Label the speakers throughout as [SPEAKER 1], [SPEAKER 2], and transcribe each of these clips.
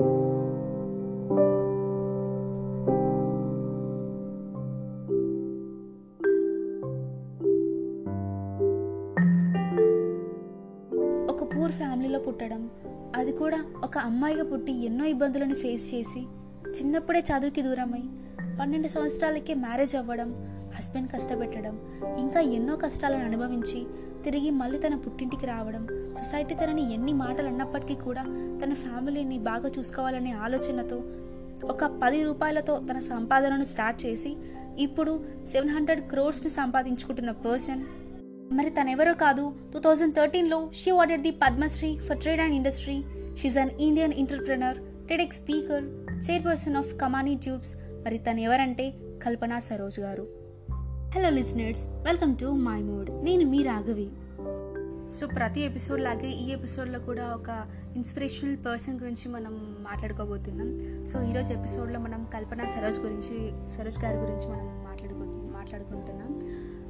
[SPEAKER 1] ఒక పూర్ ఫ్యామిలీలో పుట్టడం అది కూడా ఒక అమ్మాయిగా పుట్టి ఎన్నో ఇబ్బందులను ఫేస్ చేసి చిన్నప్పుడే చదువుకి దూరమై పన్నెండు సంవత్సరాలకే మ్యారేజ్ అవ్వడం హస్బెండ్ కష్టపెట్టడం ఇంకా ఎన్నో కష్టాలను అనుభవించి తిరిగి మళ్ళీ తన పుట్టింటికి రావడం సొసైటీ తనని ఎన్ని మాటలు అన్నప్పటికీ కూడా తన ఫ్యామిలీని బాగా చూసుకోవాలనే ఆలోచనతో ఒక పది రూపాయలతో తన సంపాదనను స్టార్ట్ చేసి ఇప్పుడు సెవెన్ హండ్రెడ్ క్రోర్స్ని సంపాదించుకుంటున్న పర్సన్. మరి తనెవరో కాదు. Two thousand థర్టీన్లో she awarded the Padma Shri for trade and industry. She's an Indian entrepreneur TEDx speaker chairperson of Kamani tubes. మరి తను ఎవరంటే కల్పన సరోజ్ గారు. Hello listeners welcome to my mood నేను మీ రాఘవి. సో ప్రతి ఎపిసోడ్ లాగే ఈ ఎపిసోడ్లో కూడా ఒక ఇన్స్పిరేషనల్ పర్సన్ గురించి మనం మాట్లాడుకోబోతున్నాం. సో ఈరోజు ఎపిసోడ్లో మనం కల్పన సరోజ్ గురించి సరోజ్ గారి గురించి మనం మాట్లాడుకో మాట్లాడుకుంటున్నాం.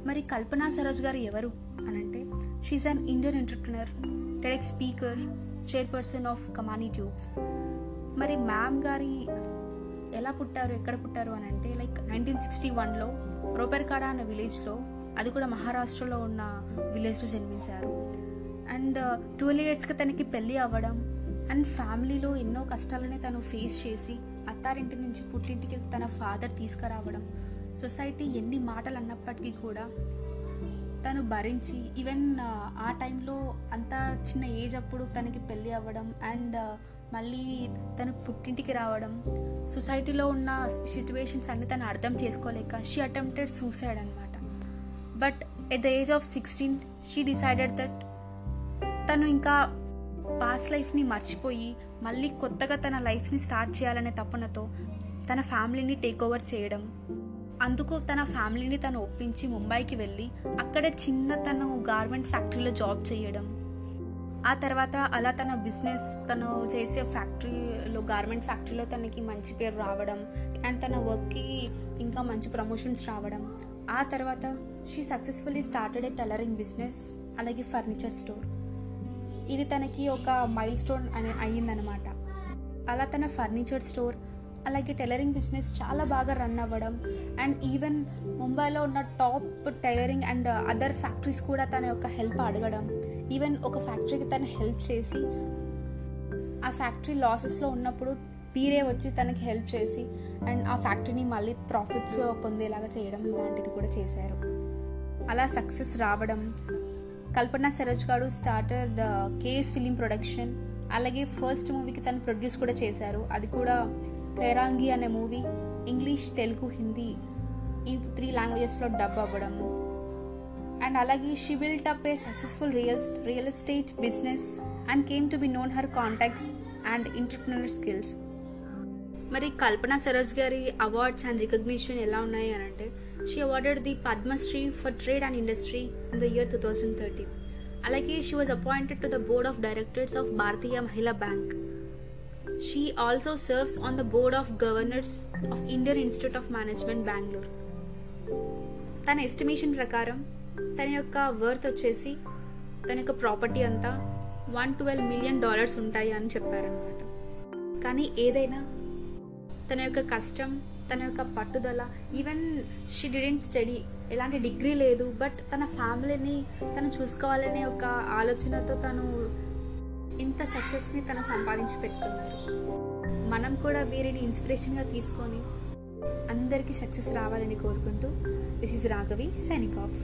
[SPEAKER 1] మరి కల్పన సరోజ్ గారు ఎవరు అనంటే she an Indian entrepreneur TEDx speaker chairperson of Kamani tubes మరి మ్యామ్ గారి ఎలా పుట్టారు ఎక్కడ పుట్టారు అని అంటే లైక్ నైన్టీన్ సిక్స్టీ వన్లో రోపెర్కాడా అనే విలేజ్లో అది కూడా మహారాష్ట్రలో ఉన్న విలేజ్లో జన్మించారు. అండ్ uh, ట్వెల్వ్ ఇయర్స్కి తనకి పెళ్ళి అవ్వడం అండ్ ఫ్యామిలీలో ఎన్నో కష్టాలని తను ఫేస్ చేసి అత్తారింటి నుంచి పుట్టింటికి తన ఫాదర్ తీసుకురావడం సొసైటీ ఎన్ని మాటలు అన్నప్పటికీ కూడా తను భరించి ఈవెన్ uh, ఆ టైంలో అంత చిన్న ఏజ్ అప్పుడు తనకి పెళ్ళి అవ్వడం అండ్ uh, మళ్ళీ తను పుట్టింటికి రావడం సొసైటీలో ఉన్న సిచ్యువేషన్స్ అన్ని తను అర్థం చేసుకోలేక షీ అటెంప్టెడ్ సూసైడ్ అనమాట but at the age of sixteen she decided that తను ఇంకా పాస్ట్ లైఫ్ని మర్చిపోయి మళ్ళీ కొత్తగా తన లైఫ్ని స్టార్ట్ చేయాలనే తపనతో తన ఫ్యామిలీని టేక్ ఓవర్ చేయడం. అందుకు తన ఫ్యామిలీని తను ఒప్పించి ముంబైకి వెళ్ళి అక్కడ చిన్న తను గార్మెంట్ ఫ్యాక్టరీలో జాబ్ చేయడం. ఆ తర్వాత అలా తన బిజినెస్ తను చేసే ఫ్యాక్టరీలో గార్మెంట్ ఫ్యాక్టరీలో తనకి మంచి పేరు రావడం అండ్ తన వర్క్కి ఇంకా మంచి ప్రమోషన్స్ రావడం. ఆ తర్వాత she successfully started a tailoring business అలాగే ఫర్నిచర్ స్టోర్ ఇది తనకి ఒక మైల్ స్టోన్ అనే అయ్యిందనమాట అలా తన ఫర్నిచర్ స్టోర్ అలాగే టైలరింగ్ బిజినెస్ చాలా బాగా రన్ అవ్వడం అండ్ ఈవెన్ ముంబైలో ఉన్న top tailoring and other factories కూడా తన యొక్క హెల్ప్ అడగడం. ఈవెన్ ఒక ఫ్యాక్టరీకి తను హెల్ప్ చేసి ఆ ఫ్యాక్టరీ లాసెస్లో ఉన్నప్పుడు పీరే వచ్చి తనకి హెల్ప్ చేసి అండ్ ఆ ఫ్యాక్టరీని మళ్ళీ ప్రాఫిట్స్ పొందేలాగా చేయడం లాంటిది కూడా చేశారు. అలా సక్సెస్ రావడం కల్పన సరోజ్ గారు స్టార్టెడ్ కేఎస్ ఫిలిం ప్రొడక్షన్ అలాగే ఫస్ట్ మూవీకి తను ప్రొడ్యూస్ కూడా చేశారు. అది కూడా ఖైరాంగి అనే మూవీ ఇంగ్లీష్ తెలుగు హిందీ ఈ త్రీ లాంగ్వేజెస్లో డబ్ అవ్వడం అండ్ అలాగే she built up a successful real real estate business and came to be known her contacts and entrepreneur skills మరి కల్పన సరోజ్ గారి అవార్డ్స్ అండ్ రికగ్నిషన్ ఎలా ఉన్నాయి అని అంటే she awarded the Padma Shri for trade and industry in the year two thousand thirteen అలాగే she was appointed to the board of directors of Bharatiya Mahila Bank she also serves on the board of governors of Indian Institute of Management Bengaluru తన estimation ప్రకారం తన యొక్క worth వచ్చేసి తన యొక్క property అంతా one twelve million dollars ఉంటాయి అని చెప్పారనమాట కానీ ఏదైనా తన యొక్క కష్టం తన యొక్క పట్టుదల ఈవెన్ షీ డిడెంట్ స్టడీ ఎలాంటి డిగ్రీ లేదు బట్ తన ఫ్యామిలీని తను చూసుకోవాలనే ఒక ఆలోచనతో తను ఇంత సక్సెస్ని తను సంపాదించి పెట్టుకున్నారు. మనం కూడా వీరిని ఇన్స్పిరేషన్గా తీసుకొని అందరికీ సక్సెస్ రావాలని కోరుకుంటూ this is Raghavi Sainik of